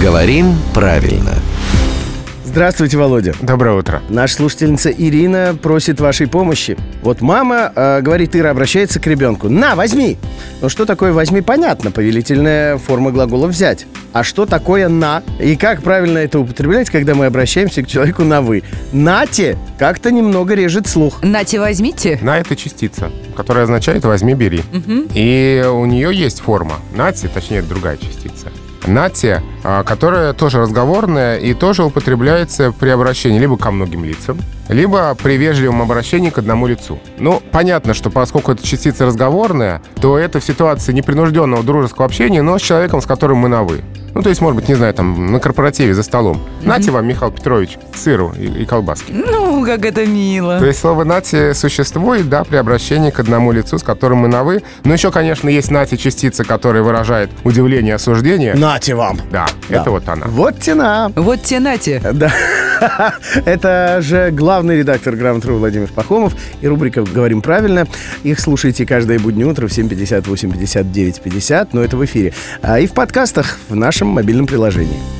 Говорим правильно. Здравствуйте, Володя. Доброе утро. Наша слушательница Ирина просит вашей помощи. Вот мама, э, говорит Ира, обращается к ребенку. На, возьми! Ну что такое возьми, понятно, повелительная форма глагола взять. А что такое на? И как правильно это употреблять, когда мы обращаемся к человеку на вы? Нате как-то немного режет слух. Нате, возьмите. На это частица, которая означает возьми, бери. И у нее есть форма. Нати, точнее, другая частица. Нате, а, которая тоже разговорная и тоже употребляется при обращении либо ко многим лицам, либо при вежливом обращении к одному лицу. Ну, понятно, что поскольку это частица разговорная, то это в ситуации непринужденного дружеского общения, но с человеком, с которым мы на «вы». Ну, то есть, может быть, не знаю, там, на корпоративе за столом. Нате вам, Михаил Петрович, сыру и, и колбаски. Ну, как это мило. То есть слово «нати» существует, да, при обращении к одному лицу, с которым мы на «вы». Но еще, конечно, есть «нати» частица, которая выражает удивление, осуждение. Нате вам! Да, Да. это вот она. Вот тена. Вот те нате. Да. Это же главный редактор «Грамотру» Владимир Пахомов и рубрика «Говорим правильно». Их слушайте каждое буднее утро в 7.50, 8.50, 9.50, но это в эфире. А и в подкастах в нашем мобильном приложении.